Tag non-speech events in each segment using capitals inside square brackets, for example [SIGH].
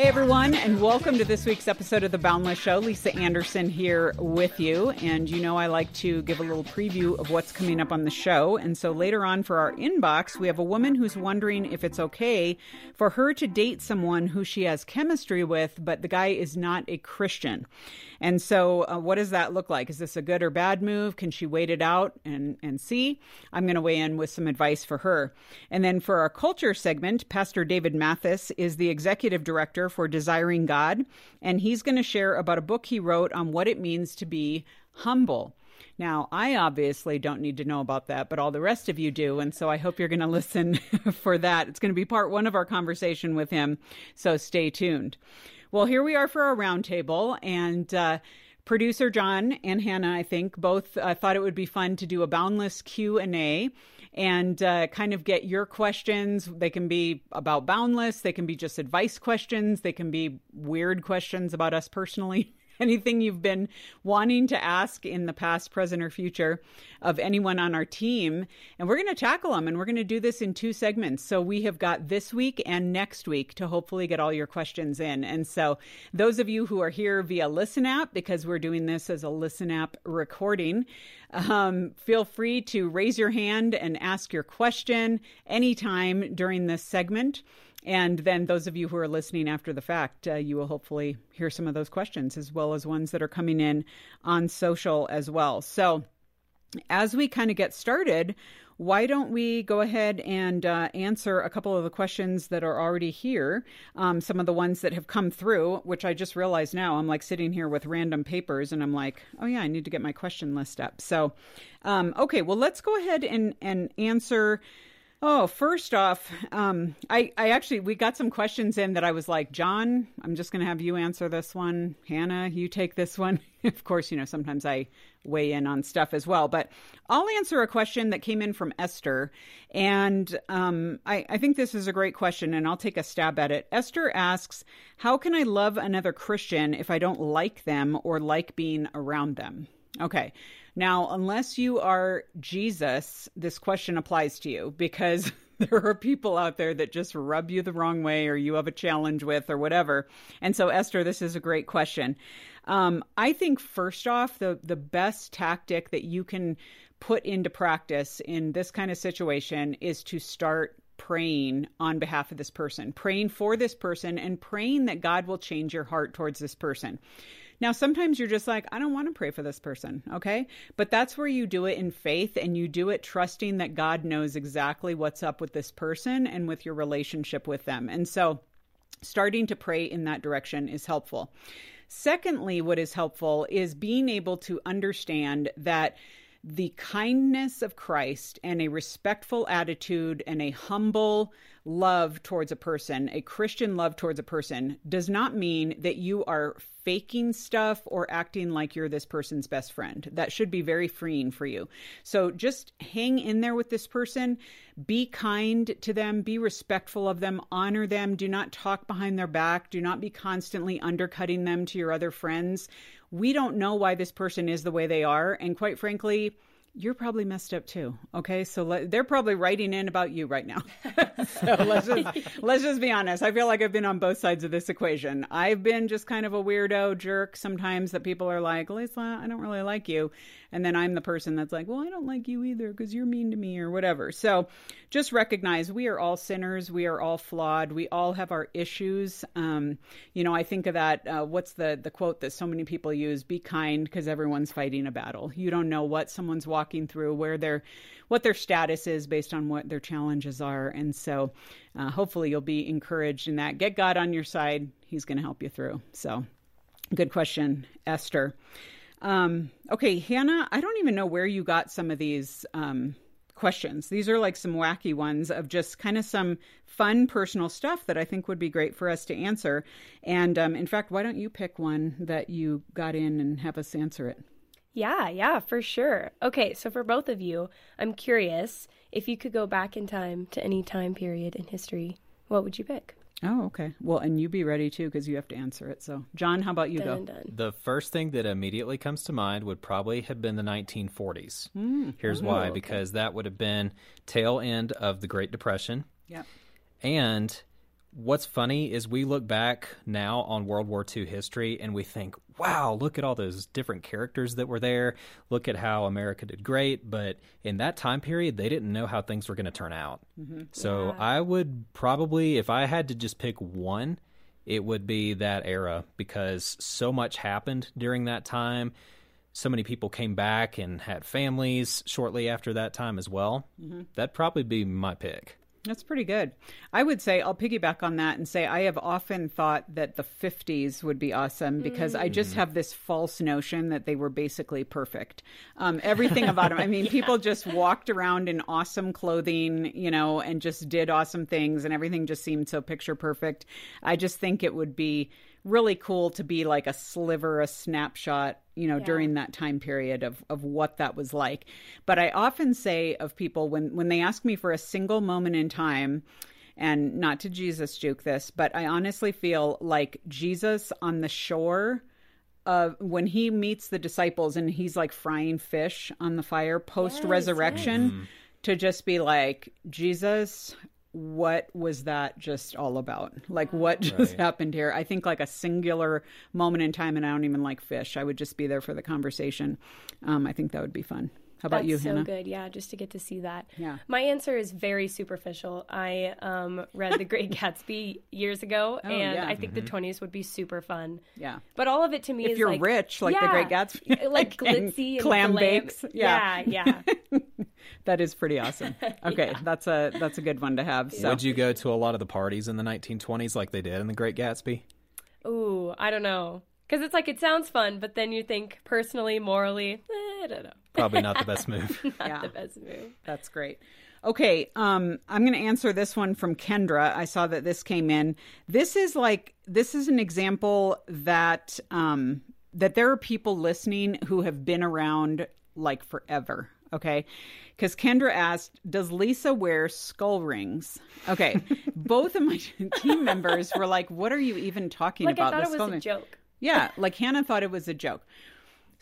Hey everyone, and welcome to this week's episode of The Boundless Show. Lisa Anderson here with you. And you know, I like to give a little preview of what's coming up on the show. And so later on for our inbox, we have a woman who's wondering if it's okay for her to date someone who she has chemistry with, but the guy is not a Christian. And so, uh, what does that look like? Is this a good or bad move? Can she wait it out and, and see? I'm going to weigh in with some advice for her. And then for our culture segment, Pastor David Mathis is the executive director for Desiring God, and he's going to share about a book he wrote on what it means to be humble. Now, I obviously don't need to know about that, but all the rest of you do. And so I hope you're going [LAUGHS] to listen for that. It's going to be part one of our conversation with him. So stay tuned. Well, here we are for our roundtable, and uh, producer John and Hannah, I think, both uh, thought it would be fun to do a boundless Q and A and uh, kind of get your questions. They can be about boundless, they can be just advice questions, they can be weird questions about us personally. [LAUGHS] anything you've been wanting to ask in the past, present, or future of anyone on our team. And we're going to tackle them and we're going to do this in two segments. So we have got this week and next week to hopefully get all your questions in. And so those of you who are here via Listen App, because we're doing this as a Listen App recording, um, feel free to raise your hand and ask your question anytime during this segment. And then those of you who are listening after the fact, uh, you will hopefully hear some of those questions as well as ones that are coming in on social as well. So, as we kind of get started, why don't we go ahead and uh, answer a couple of the questions that are already here? Um, some of the ones that have come through, which I just realized now. I'm like sitting here with random papers and I'm like, oh, yeah, I need to get my question list up. So, um, okay, well, let's go ahead and, and answer Oh, first off, um, I, I actually we got some questions in that I was like, John, I'm just going to have you answer this one. Hannah, you take this one. [LAUGHS] of course, you know sometimes I weigh in on stuff as well, but I'll answer a question that came in from Esther, and um, I, I think this is a great question, and I'll take a stab at it. Esther asks, "How can I love another Christian if I don't like them or like being around them?" Okay. Now, unless you are Jesus, this question applies to you because [LAUGHS] there are people out there that just rub you the wrong way or you have a challenge with or whatever. And so, Esther, this is a great question. Um, I think, first off, the, the best tactic that you can put into practice in this kind of situation is to start praying on behalf of this person, praying for this person, and praying that God will change your heart towards this person. Now, sometimes you're just like, I don't want to pray for this person, okay? But that's where you do it in faith and you do it trusting that God knows exactly what's up with this person and with your relationship with them. And so, starting to pray in that direction is helpful. Secondly, what is helpful is being able to understand that the kindness of Christ and a respectful attitude and a humble love towards a person, a Christian love towards a person, does not mean that you are faking stuff or acting like you're this person's best friend. That should be very freeing for you. So just hang in there with this person, be kind to them, be respectful of them, honor them, do not talk behind their back, do not be constantly undercutting them to your other friends we don't know why this person is the way they are. And quite frankly, you're probably messed up too. Okay, so le- they're probably writing in about you right now. [LAUGHS] so let's just [LAUGHS] let's just be honest. I feel like I've been on both sides of this equation. I've been just kind of a weirdo jerk sometimes that people are like, Lisa, I don't really like you, and then I'm the person that's like, well, I don't like you either because you're mean to me or whatever. So just recognize we are all sinners. We are all flawed. We all have our issues. Um, you know, I think of that. Uh, what's the the quote that so many people use? Be kind because everyone's fighting a battle. You don't know what someone's walking through, where their what their status is based on what their challenges are, and so uh, hopefully you'll be encouraged in that. Get God on your side. He's going to help you through. So, good question, Esther. Um, okay, Hannah, I don't even know where you got some of these um, questions. These are like some wacky ones of just kind of some fun personal stuff that I think would be great for us to answer. And um, in fact, why don't you pick one that you got in and have us answer it? Yeah, yeah, for sure. Okay, so for both of you, I'm curious if you could go back in time to any time period in history, what would you pick? Oh, okay. Well, and you be ready too because you have to answer it. So, John, how about you done, go? Done. The first thing that immediately comes to mind would probably have been the 1940s. Mm. Here's oh, why: okay. because that would have been tail end of the Great Depression. Yep. And what's funny is we look back now on World War II history and we think, wow, look at all those different characters that were there. Look at how America did great. But in that time period, they didn't know how things were going to turn out. Mm-hmm. So yeah. I would probably, if I had to just pick one, it would be that era because so much happened during that time. So many people came back and had families shortly after that time as well. Mm-hmm. That'd probably be my pick. That's pretty good. I would say I'll piggyback on that and say I have often thought that the 50s would be awesome because mm. I just mm. have this false notion that they were basically perfect. Um, everything about them. I mean, [LAUGHS] yeah. people just walked around in awesome clothing, you know, and just did awesome things, and everything just seemed so picture perfect. I just think it would be really cool to be like a sliver, a snapshot, you know, yeah. during that time period of, of what that was like. But I often say of people when, when they ask me for a single moment in time, and not to Jesus juke this, but I honestly feel like Jesus on the shore uh, when he meets the disciples and he's like frying fish on the fire post resurrection yes, yes. to just be like, Jesus, what was that just all about? Like, what [LAUGHS] just right. happened here? I think like a singular moment in time, and I don't even like fish. I would just be there for the conversation. Um, I think that would be fun. How about That's you, so Hannah? good. Yeah, just to get to see that. Yeah. My answer is very superficial. I um, read The Great [LAUGHS] Gatsby years ago, oh, and yeah. I think mm-hmm. the 20s would be super fun. Yeah. But all of it to me if is you're like, rich, like yeah, The Great Gatsby, [LAUGHS] like glitzy and clam glam. bakes. Yeah, yeah. yeah. [LAUGHS] that is pretty awesome. Okay, yeah. that's a that's a good one to have. So. Would you go to a lot of the parties in the 1920s like they did in The Great Gatsby? Ooh, I don't know. Because it's like it sounds fun, but then you think personally, morally, eh, I don't know. Probably not the [LAUGHS] best move. not yeah. the best move. That's great. Okay, um, I'm going to answer this one from Kendra. I saw that this came in. This is like this is an example that um, that there are people listening who have been around like forever. Okay, because Kendra asked, "Does Lisa wear skull rings?" Okay, [LAUGHS] both of my team members were like, "What are you even talking like, about?" I thought it was a joke. Yeah, like Hannah thought it was a joke.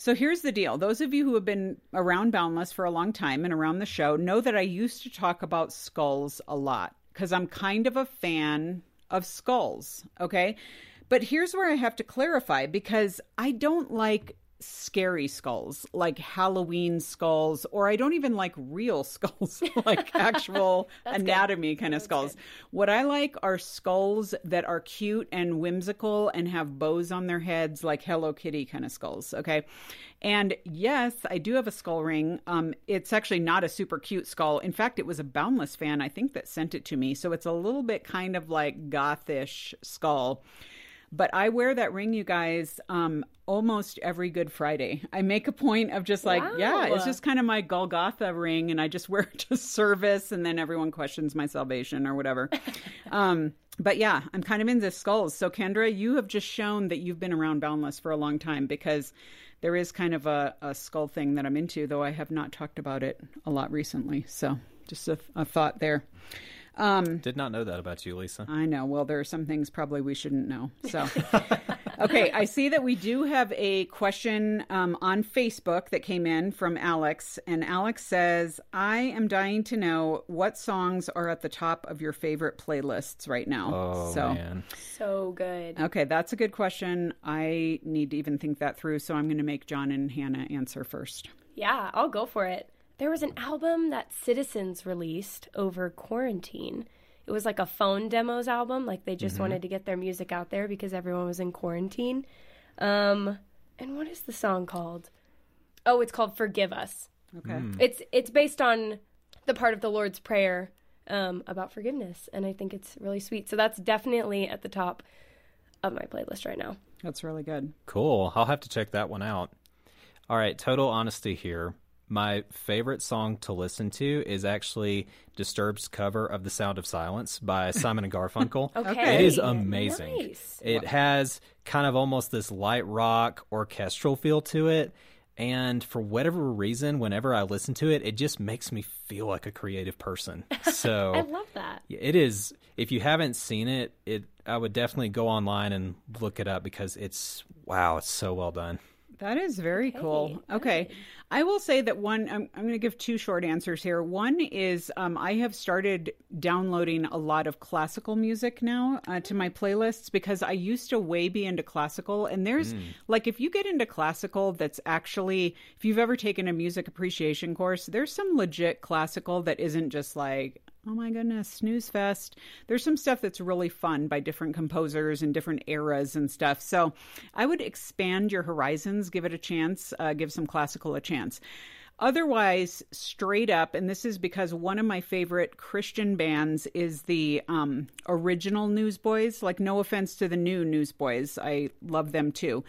So here's the deal. Those of you who have been around Boundless for a long time and around the show know that I used to talk about skulls a lot because I'm kind of a fan of skulls. Okay. But here's where I have to clarify because I don't like scary skulls, like Halloween skulls, or I don't even like real [LAUGHS] skulls, like actual [LAUGHS] anatomy good. kind of skulls. Good. What I like are skulls that are cute and whimsical and have bows on their heads, like Hello Kitty kind of skulls. Okay. And yes, I do have a skull ring. Um, it's actually not a super cute skull. In fact, it was a Boundless fan, I think, that sent it to me. So it's a little bit kind of like gothish skull. But I wear that ring, you guys, um, almost every Good Friday. I make a point of just like, wow. yeah, it's just kind of my Golgotha ring, and I just [LAUGHS] wear it to service, and then everyone questions my salvation or whatever. [LAUGHS] um, but yeah, I'm kind of into skulls. So, Kendra, you have just shown that you've been around Boundless for a long time because there is kind of a, a skull thing that I'm into, though I have not talked about it a lot recently. So, just a, a thought there. Um, Did not know that about you, Lisa. I know. Well, there are some things probably we shouldn't know. So, [LAUGHS] okay, I see that we do have a question um, on Facebook that came in from Alex, and Alex says, "I am dying to know what songs are at the top of your favorite playlists right now." Oh so, man, so good. Okay, that's a good question. I need to even think that through, so I'm going to make John and Hannah answer first. Yeah, I'll go for it. There was an album that Citizens released over quarantine. It was like a phone demos album. Like they just mm-hmm. wanted to get their music out there because everyone was in quarantine. Um, and what is the song called? Oh, it's called "Forgive Us." Okay. Mm. It's it's based on the part of the Lord's Prayer um, about forgiveness, and I think it's really sweet. So that's definitely at the top of my playlist right now. That's really good. Cool. I'll have to check that one out. All right, total honesty here my favorite song to listen to is actually Disturbed's cover of The Sound of Silence by [LAUGHS] Simon and Garfunkel. okay. It is amazing. Nice. It has kind of almost this light rock orchestral feel to it. And for whatever reason, whenever I listen to it, it just makes me feel like a creative person. [LAUGHS] So I love that. It is. If you haven't seen it, it I would definitely go online and look it up because it's wow, it's so well done. That is very Okay, cool. Okay. good. I will say that one, I'm, I'm going to give two short answers here. One is um, I have started downloading a lot of classical music now uh, to my playlists because I used to way be into classical. And there's, like, if you get into classical, that's actually, if you've ever taken a music appreciation course, there's some legit classical that isn't just like, oh my goodness, snooze fest. There's some stuff that's really fun by different composers and different eras and stuff. So I would expand your horizons, give it a chance, uh, give some classical a chance. Otherwise, straight up, and this is because one of my favorite Christian bands is the um, original Newsboys. Like, no offense to the new Newsboys, I love them too.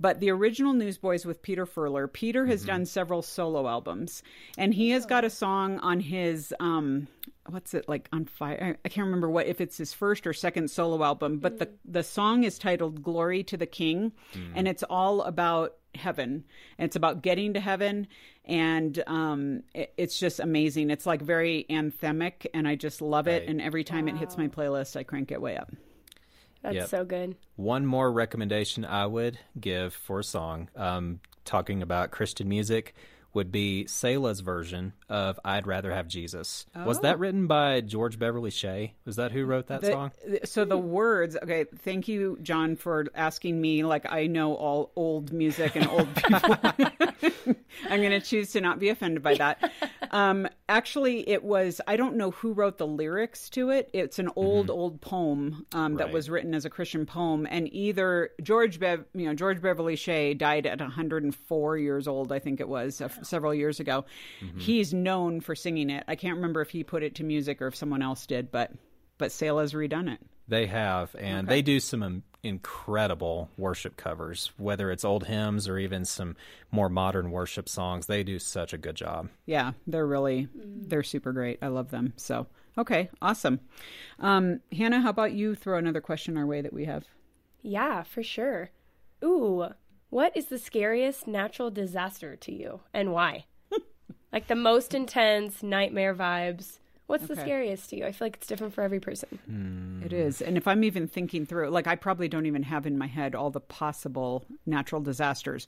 But the original Newsboys with Peter Furler, Peter has done several solo albums, and he has got a song on his um, what's it like on fire? I can't remember what if it's his first or second solo album, but the the song is titled "Glory to the King," and it's all about heaven. And it's about getting to heaven, and um, it, it's just amazing. It's like very anthemic, and I just love it. Right. And every time it hits my playlist, I crank it way up. That's Yep. so good. One more recommendation I would give for a song, um, talking about Christian music, would be Selah's version of "I'd Rather Have Jesus." Was Oh. that written by George Beverly Shea? Was that who wrote that The- song? So the words, okay, thank you, John, for asking me. Like I know all old music and old [LAUGHS] people. [LAUGHS] I'm going to choose to not be offended by that. [LAUGHS] Um, actually, it was I don't know who wrote the lyrics to it. It's an old, old poem um, that was written as a Christian poem, and either George Bev, you know, George Beverly Shea died at 104 years old, I think it was, uh, several years ago. He's known for singing it. I can't remember if he put it to music or if someone else did, but but Selah has redone it. They have, and they do some incredible worship covers, whether it's old hymns or even some more modern worship songs. They do such a good job. Yeah, they're really they're super great. I love them. So okay, awesome. Um, Hannah, how about you throw another question our way that we have? Yeah, for sure. Ooh, what is the scariest natural disaster to you and why? [LAUGHS] like the most intense nightmare vibes. What's the scariest to you? I feel like it's different for every person. It is. And if I'm even thinking through, like, I probably don't even have in my head all the possible natural disasters.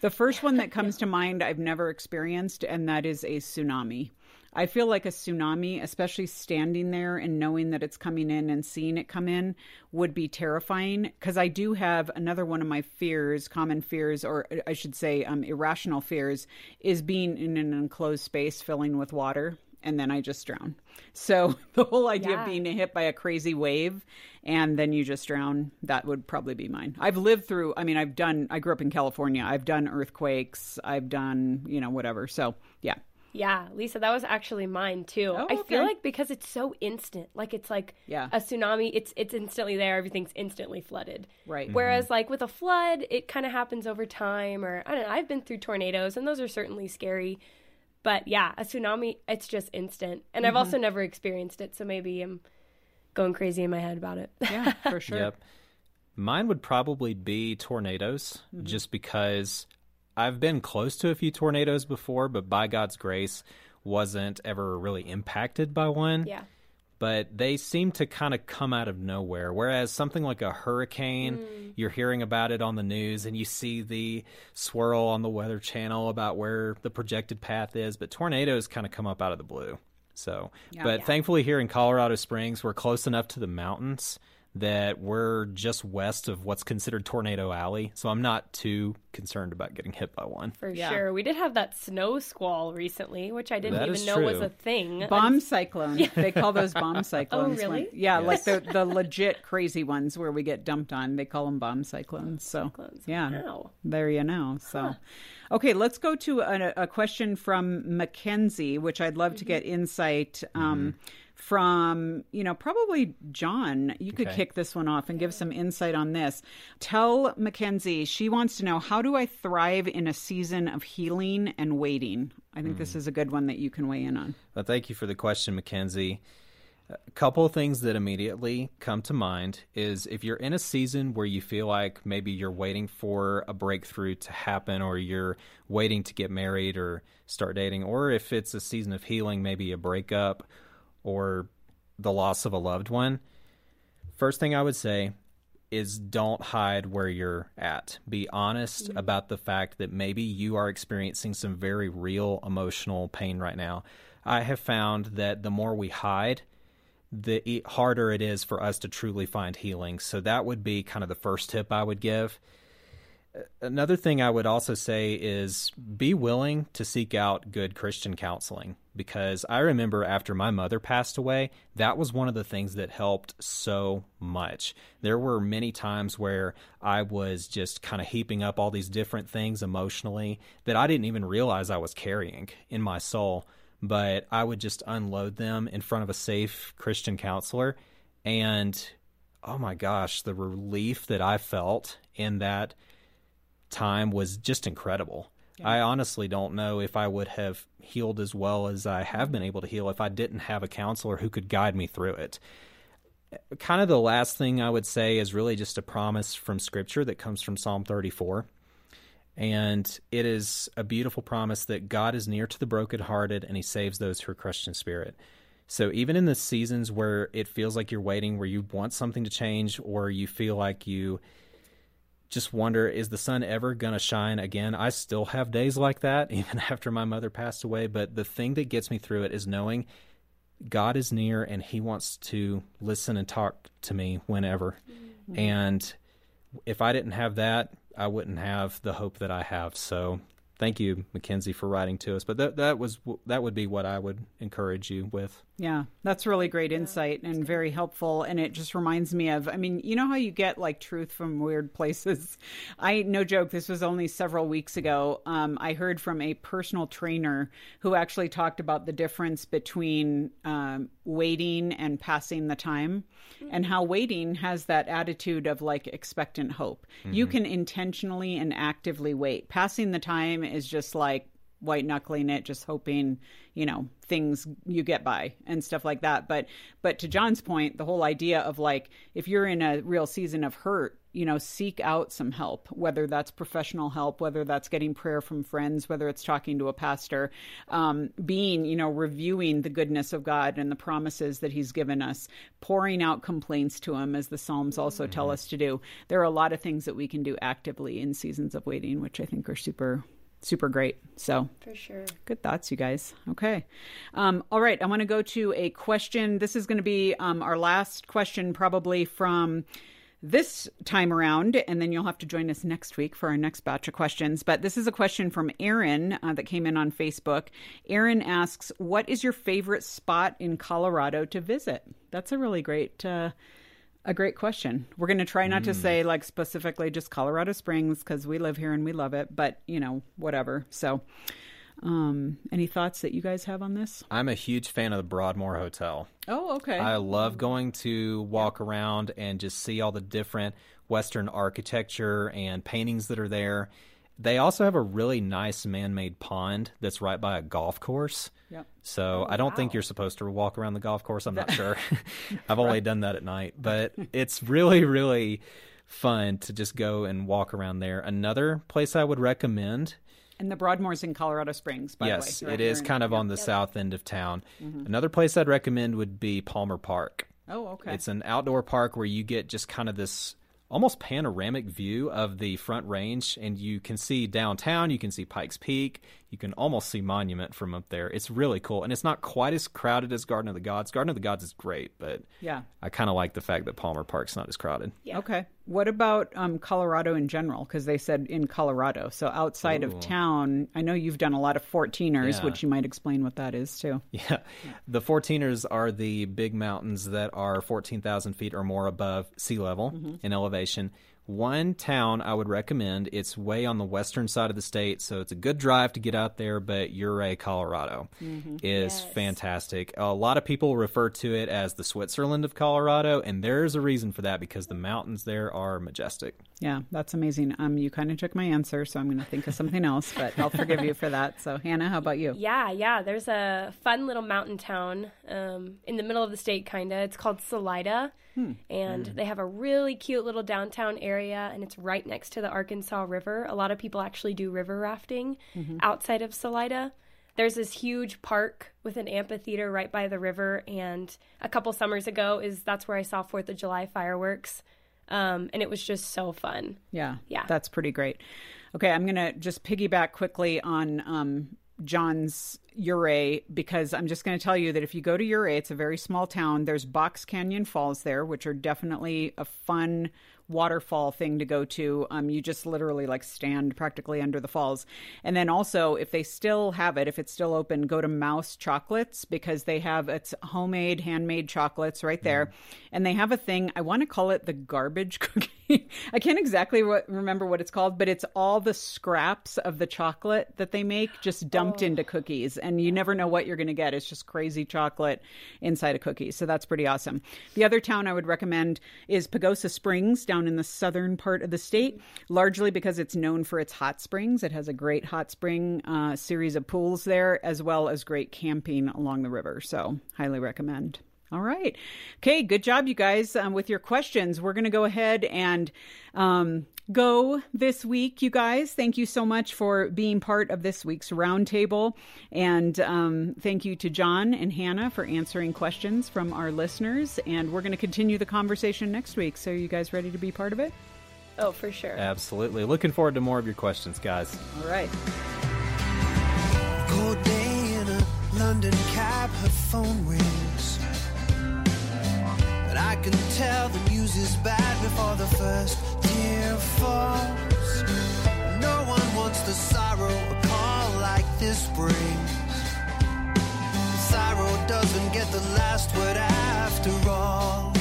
The first one that [LAUGHS] comes to mind I've never experienced, and that is a tsunami. I feel like a tsunami, especially standing there and knowing that it's coming in and seeing it come in, would be terrifying. Because I do have another one of my fears, common fears, or I should say, um, irrational fears, is being in an enclosed space filling with water and then I just drown. So [LAUGHS] the whole idea Yeah. of being hit by a crazy wave and then you just drown, that would probably be mine. I've lived through, I mean, I've done, I grew up in California. I've done earthquakes. I've done, you know, whatever. So yeah. Yeah, Lisa, that was actually mine too. Oh, I feel like because it's so instant, like it's like Yeah. a tsunami, it's it's instantly there, everything's instantly flooded. Right. Mm-hmm. Whereas like with a flood, it kind of happens over time or I don't know, I've been through tornadoes and those are certainly scary. But yeah, a tsunami, it's just instant. And I've mm-hmm. also never experienced it, so maybe I'm going crazy in my head about it. Yeah, for [LAUGHS] sure. Yep. Mine would probably be tornadoes, mm-hmm. just because I've been close to a few tornadoes before, but by God's grace, wasn't ever really impacted by one. yeah. But they seem to kind of come out of nowhere. Whereas something like a hurricane, mm. you're hearing about it on the news and you see the swirl on the Weather Channel about where the projected path is. But tornadoes kind of come up out of the blue. So, but Yeah. thankfully here in Colorado Springs, we're close enough to the mountains that we're just west of what's considered Tornado Alley. So I'm not too concerned about getting hit by one. For Yeah. sure. We did have that snow squall recently, which I didn't That even is know was a thing. Bomb cyclone. They call those bomb [LAUGHS] cyclones. Oh, really? when- yeah, like the the legit crazy ones where we get dumped on. They call them bomb cyclones. So Cyclones. yeah, Wow. there you know. So, okay, let's go to a, a question from Mackenzie, which I'd love to get insight um, from. You know, probably John. You could Okay. kick this one off and give some insight on this. Tell Mackenzie she wants to know how do I thrive in a season of healing and waiting. I think this hmm. is a good one that you can weigh in on. Well, thank you for the question, Mackenzie. A couple of things that immediately come to mind is if you're in a season where you feel like maybe you're waiting for a breakthrough to happen or you're waiting to get married or start dating, or if it's a season of healing, maybe a breakup or the loss of a loved one, first thing I would say is don't hide where you're at. Be honest mm-hmm. about the fact that maybe you are experiencing some very real emotional pain right now. I have found that the more we hide, the harder it is for us to truly find healing. So that would be kind of the first tip I would give another thing I would also say is be willing to seek out good Christian counseling because I remember after my mother passed away, that was one of the things that helped so much. There were many times where I was just kind of heaping up all these different things emotionally that I didn't even realize I was carrying in my soul, but I would just unload them in front of a safe Christian counselor and oh my gosh, the relief that I felt in that time was just incredible. Yeah. I honestly don't know if I would have healed as well as I have been able to heal if I didn't have a counselor who could guide me through it. Kind of the last thing I would say is really just a promise from Scripture that comes from Psalm 34. And it is a beautiful promise that God is near to the brokenhearted and he saves those who are crushed in spirit. So even in the seasons where it feels like you're waiting, where you want something to change, or you feel like you just wonder is the sun ever going to shine again? I still have days like that, [LAUGHS] even after my mother passed away. But the thing that gets me through it is knowing God is near and He wants to listen and talk to me whenever. Mm-hmm. And if I didn't have that, I wouldn't have the hope that I have. So thank you, Mackenzie, for writing to us. But that that was that would be what I would encourage you with. Yeah, that's really great insight and very helpful. And it just reminds me of, I mean, you know how you get like truth from weird places. [LAUGHS] I no joke. This was only several weeks ago. Um, I heard from a personal trainer who actually talked about the difference between um, waiting and passing the time, mm-hmm. and how waiting has that attitude of like expectant hope. Mm-hmm. You can intentionally and actively wait. Passing the time is just like white knuckling it, just hoping, you know, things you get by and stuff like that. But but to John's point, the whole idea of like if you're in a real season of hurt, you know, seek out some help, whether that's professional help, whether that's getting prayer from friends, whether it's talking to a pastor, um, being, you know, reviewing the goodness of God and the promises that He's given us, pouring out complaints to Him, as the Psalms also tell mm-hmm. us to do. There are a lot of things that we can do actively in seasons of waiting, which I think are super super great. So, for sure. Good thoughts, you guys. Okay. Um, all right. I want to go to a question. This is going to be um, our last question, probably from this time around, and then you'll have to join us next week for our next batch of questions. But this is a question from Aaron uh, that came in on Facebook. Aaron asks, What is your favorite spot in Colorado to visit? That's a really great. Uh, a great question. We're going to try not mm. to say like specifically just Colorado Springs because we live here and we love it, but you know, whatever. So, um, any thoughts that you guys have on this? I'm a huge fan of the Broadmoor Hotel. Oh, okay. I love going to walk around and just see all the different Western architecture and paintings that are there. They also have a really nice man-made pond that's right by a golf course. Yep. So oh, I don't wow. think you're supposed to walk around the golf course. I'm not sure. [LAUGHS] [LAUGHS] I've only done that at night, but it's really, really fun to just go and walk around there. Another place I would recommend. And the Broadmoor's in Colorado Springs, by yes, the way. Yes, it is kind of on the yep. south end of town. Mm-hmm. Another place I'd recommend would be Palmer Park. Oh, okay. It's an outdoor park where you get just kind of this almost panoramic view of the front range and you can see downtown you can see pikes peak you can almost see monument from up there it's really cool and it's not quite as crowded as garden of the gods garden of the gods is great but yeah i kind of like the fact that palmer park's not as crowded yeah. okay what about um, colorado in general because they said in colorado so outside Ooh. of town i know you've done a lot of 14ers yeah. which you might explain what that is too yeah. [LAUGHS] yeah. the 14ers are the big mountains that are 14000 feet or more above sea level mm-hmm. in elevation one town I would recommend. It's way on the western side of the state, so it's a good drive to get out there. But Ouray, Colorado, mm-hmm. is yes. fantastic. A lot of people refer to it as the Switzerland of Colorado, and there's a reason for that because the mountains there are majestic. Yeah, that's amazing. Um, you kind of took my answer, so I'm going to think of something else, but I'll forgive you for that. So, Hannah, how about you? Yeah, yeah. There's a fun little mountain town um, in the middle of the state, kind of. It's called Salida. Hmm. And mm. they have a really cute little downtown area, and it's right next to the Arkansas River. A lot of people actually do river rafting mm-hmm. outside of Salida. There's this huge park with an amphitheater right by the river, and a couple summers ago is that's where I saw Fourth of July fireworks. Um, and it was just so fun. Yeah. Yeah. That's pretty great. Okay, I'm going to just piggyback quickly on um, John's Ouray because I'm just going to tell you that if you go to Ouray, it's a very small town. There's Box Canyon Falls there, which are definitely a fun waterfall thing to go to. Um, you just literally like stand practically under the falls. And then also, if they still have it, if it's still open, go to Mouse Chocolates because they have it's homemade, handmade chocolates right there. Mm. And they have a thing, I want to call it the garbage [LAUGHS] cookie. [LAUGHS] I can't exactly what, remember what it's called, but it's all the scraps of the chocolate that they make just dumped oh. into cookies. And you never know what you're going to get. It's just crazy chocolate inside a cookie. So that's pretty awesome. The other town I would recommend is Pagosa Springs down in the southern part of the state, largely because it's known for its hot springs. It has a great hot spring uh, series of pools there, as well as great camping along the river. So, highly recommend. All right. Okay, good job, you guys, um, with your questions. We're going to go ahead and um, go this week, you guys. Thank you so much for being part of this week's roundtable. And um, thank you to John and Hannah for answering questions from our listeners. And we're going to continue the conversation next week. So, are you guys ready to be part of it? Oh, for sure. Absolutely. Looking forward to more of your questions, guys. All right. Cold day in a London cab, her phone rings. I can tell the news is bad before the first tear falls. No one wants the sorrow a call like this brings. Sorrow doesn't get the last word after all.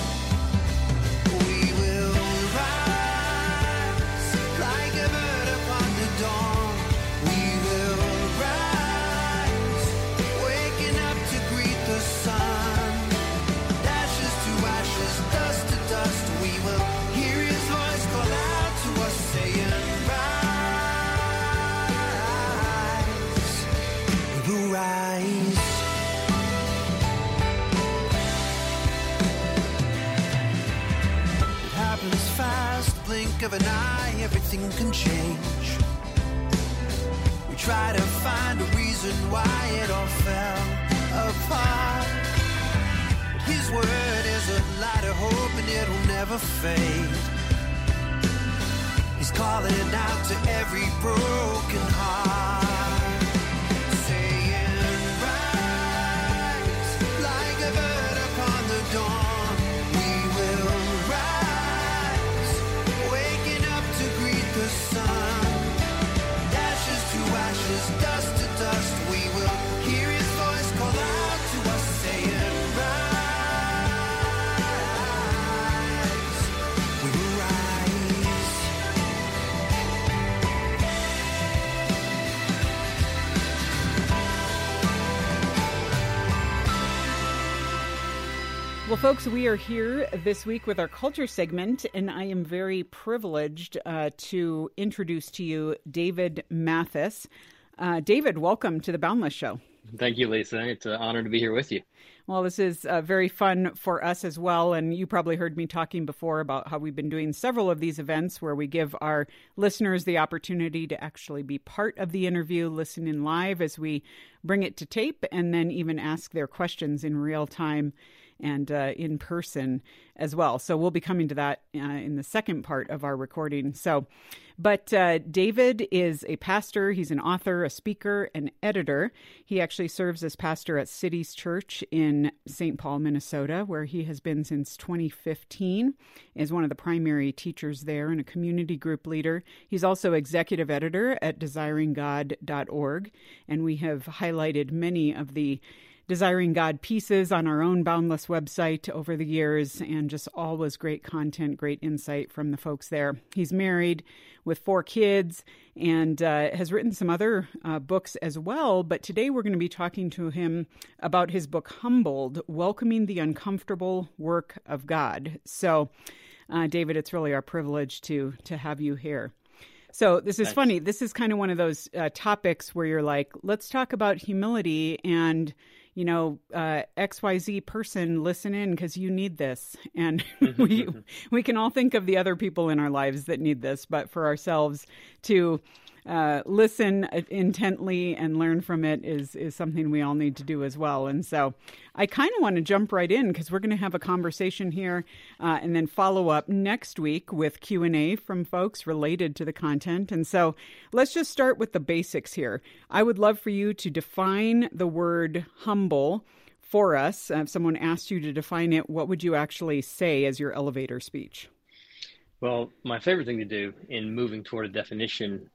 Of an eye, everything can change. We try to find a reason why it all fell apart. But his word is a light of hope and it'll never fade. He's calling out to every broken heart. Folks, we are here this week with our culture segment, and I am very privileged uh, to introduce to you David Mathis. Uh, David, welcome to the Boundless Show. Thank you, Lisa. It's an honor to be here with you. Well, this is uh, very fun for us as well. And you probably heard me talking before about how we've been doing several of these events where we give our listeners the opportunity to actually be part of the interview, listen in live as we bring it to tape, and then even ask their questions in real time and uh, in person as well. So we'll be coming to that uh, in the second part of our recording. So, but uh, David is a pastor, he's an author, a speaker, an editor. He actually serves as pastor at Cities Church in St. Paul, Minnesota, where he has been since 2015, is one of the primary teachers there and a community group leader. He's also executive editor at desiringgod.org, and we have highlighted many of the Desiring God pieces on our own Boundless website over the years, and just always great content, great insight from the folks there. He's married with four kids and uh, has written some other uh, books as well. But today we're going to be talking to him about his book, Humbled Welcoming the Uncomfortable Work of God. So, uh, David, it's really our privilege to, to have you here. So this is Thanks. funny. This is kind of one of those uh, topics where you're like, let's talk about humility and you know, uh, XYZ person, listen in because you need this. And [LAUGHS] we, we can all think of the other people in our lives that need this, but for ourselves to uh, listen intently and learn from it is is something we all need to do as well. And so, I kind of want to jump right in because we're going to have a conversation here, uh, and then follow up next week with Q and A from folks related to the content. And so, let's just start with the basics here. I would love for you to define the word humble for us. Uh, if someone asked you to define it, what would you actually say as your elevator speech? Well, my favorite thing to do in moving toward a definition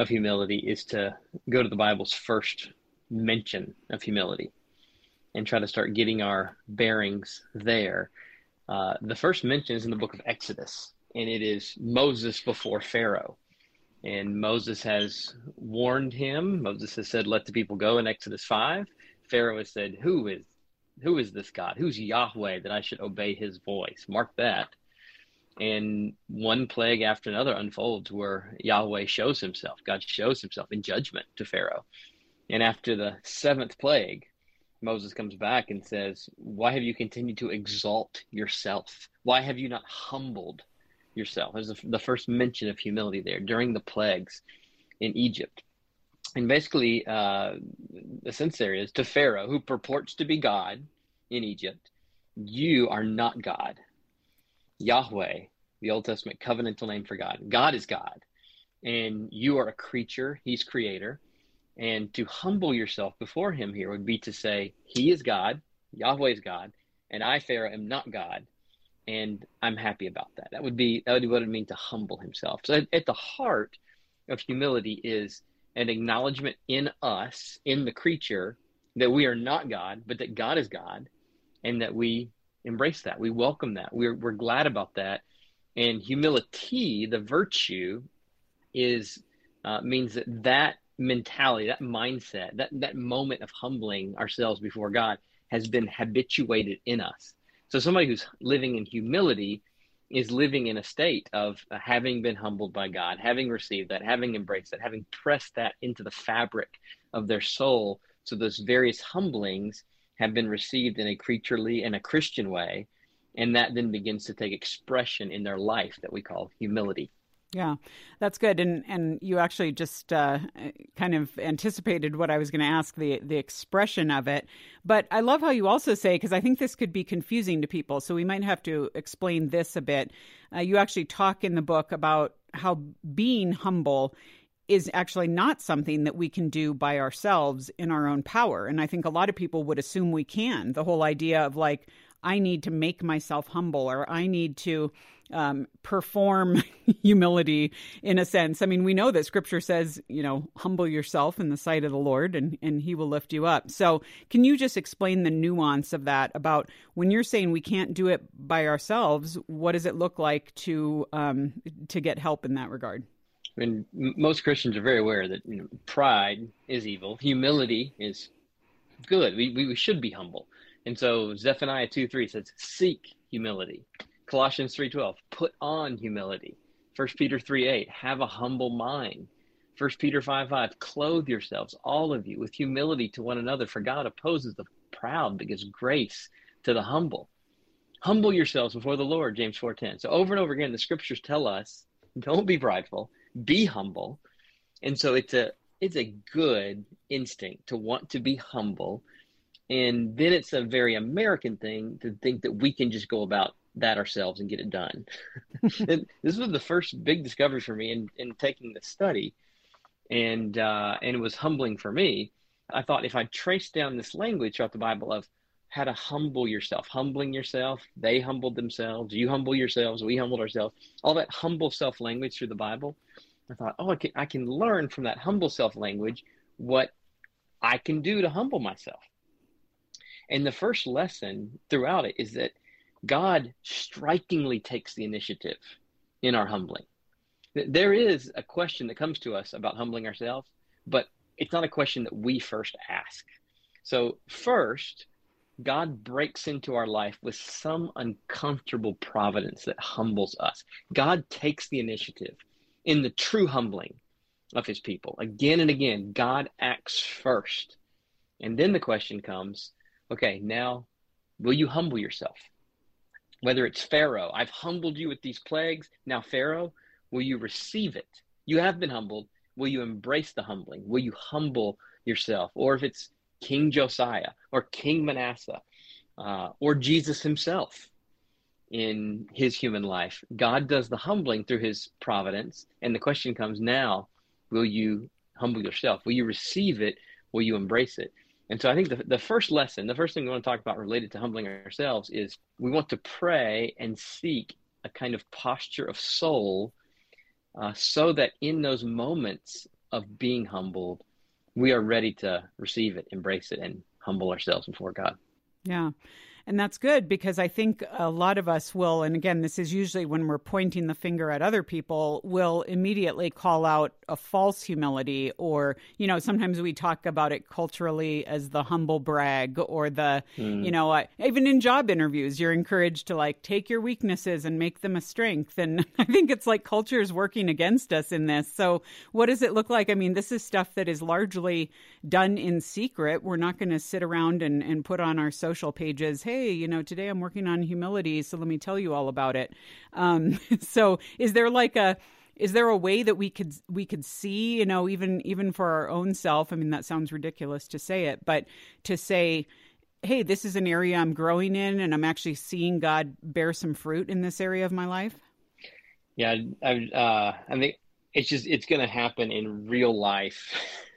of humility is to go to the Bible's first mention of humility and try to start getting our bearings there. Uh, the first mention is in the book of Exodus, and it is Moses before Pharaoh. And Moses has warned him. Moses has said, Let the people go in Exodus 5. Pharaoh has said, Who is who is this God? Who's Yahweh that I should obey his voice? Mark that and one plague after another unfolds where Yahweh shows himself. God shows himself in judgment to Pharaoh. And after the seventh plague, Moses comes back and says, Why have you continued to exalt yourself? Why have you not humbled yourself? There's the first mention of humility there during the plagues in Egypt. And basically, uh, the sense there is to Pharaoh, who purports to be God in Egypt, you are not God. Yahweh, the Old Testament covenantal name for God. God is God, and you are a creature, He's creator. And to humble yourself before Him here would be to say, He is God, Yahweh is God, and I, Pharaoh, am not God. And I'm happy about that. That would be that would be what it would mean to humble himself. So at, at the heart of humility is an acknowledgement in us, in the creature, that we are not God, but that God is God, and that we embrace that. We welcome that. We're, we're glad about that. And humility, the virtue, is uh, means that that mentality, that mindset, that, that moment of humbling ourselves before God has been habituated in us. So somebody who's living in humility is living in a state of having been humbled by God, having received that, having embraced that, having pressed that into the fabric of their soul. So those various humblings have been received in a creaturely and a Christian way. And that then begins to take expression in their life that we call humility. Yeah, that's good. And and you actually just uh, kind of anticipated what I was going to ask the the expression of it. But I love how you also say because I think this could be confusing to people. So we might have to explain this a bit. Uh, you actually talk in the book about how being humble is actually not something that we can do by ourselves in our own power. And I think a lot of people would assume we can. The whole idea of like, I need to make myself humble or I need to um, perform [LAUGHS] humility in a sense. I mean, we know that scripture says, you know, humble yourself in the sight of the Lord and, and he will lift you up. So, can you just explain the nuance of that about when you're saying we can't do it by ourselves? What does it look like to um, to get help in that regard? I mean, most Christians are very aware that you know, pride is evil, humility is good. We, we, we should be humble. And so Zephaniah 2 3 says, Seek humility. Colossians 3.12, put on humility. 1 Peter 3 8, have a humble mind. 1 Peter 5 5, clothe yourselves, all of you, with humility to one another, for God opposes the proud, but gives grace to the humble. Humble yourselves before the Lord, James 4.10. So over and over again, the scriptures tell us, don't be prideful, be humble. And so it's a it's a good instinct to want to be humble. And then it's a very American thing to think that we can just go about that ourselves and get it done. [LAUGHS] and this was the first big discovery for me in, in taking the study. And uh, and it was humbling for me. I thought if I traced down this language throughout the Bible of how to humble yourself, humbling yourself, they humbled themselves, you humble yourselves, we humbled ourselves, all that humble self language through the Bible, I thought, oh, I can, I can learn from that humble self language what I can do to humble myself. And the first lesson throughout it is that God strikingly takes the initiative in our humbling. There is a question that comes to us about humbling ourselves, but it's not a question that we first ask. So, first, God breaks into our life with some uncomfortable providence that humbles us. God takes the initiative in the true humbling of his people. Again and again, God acts first. And then the question comes okay, now will you humble yourself? Whether it's Pharaoh, I've humbled you with these plagues. Now, Pharaoh, will you receive it? You have been humbled. will you embrace the humbling? Will you humble yourself? Or if it's King Josiah or King Manasseh uh, or Jesus himself in his human life, God does the humbling through his providence. And the question comes now will you humble yourself? Will you receive it? Will you embrace it? And so I think the, the first lesson, the first thing we want to talk about related to humbling ourselves is we want to pray and seek a kind of posture of soul uh, so that in those moments of being humbled, we are ready to receive it, embrace it, and humble ourselves before God. Yeah. And that's good because I think a lot of us will, and again, this is usually when we're pointing the finger at other people, will immediately call out a false humility, or, you know, sometimes we talk about it culturally as the humble brag or the, mm. you know, uh, even in job interviews, you're encouraged to like take your weaknesses and make them a strength. And [LAUGHS] I think it's like culture is working against us in this. So, what does it look like? I mean, this is stuff that is largely done in secret. We're not going to sit around and, and put on our social pages, hey, hey, you know, today I'm working on humility, so let me tell you all about it. Um, [LAUGHS] so, is there like a is there a way that we could we could see, you know, even even for our own self? I mean, that sounds ridiculous to say it, but to say, hey, this is an area I'm growing in, and I'm actually seeing God bear some fruit in this area of my life. Yeah, I, uh, I think it's just it's going to happen in real life.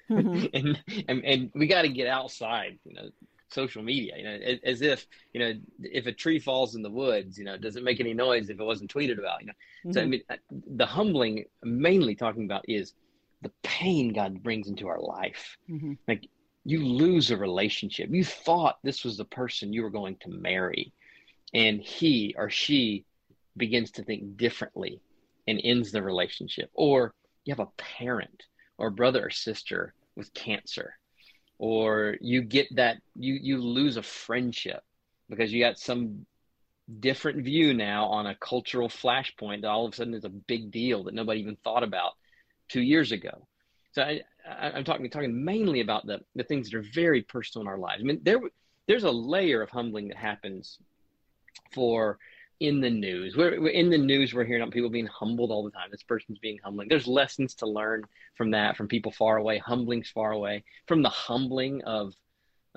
Mm-hmm. [LAUGHS] and, and, and we got to get outside you know social media, you know, as if, you know, if a tree falls in the woods, you know, does it make any noise if it wasn't tweeted about, you know? Mm-hmm. So, I mm-hmm. mean, uh, the humbling mainly talking about is the pain God brings into our life. Mm-hmm. Like you lose a relationship. You thought this was the person you were going to marry, and he or she begins to think differently and ends the relationship. Or you have a parent or brother or sister with cancer or you get that you you lose a friendship because you got some different view now on a cultural flashpoint that all of a sudden is a big deal that nobody even thought about two years ago. So I, am talking talking mainly about the the things that are very personal in our lives. I mean, there there's a layer of humbling that happens for in the news. We're, we're, in the news. We're hearing about people being humbled all the time. This person's being humbling. There's lessons to learn from that, from people far away. Humbling's far away from the humbling of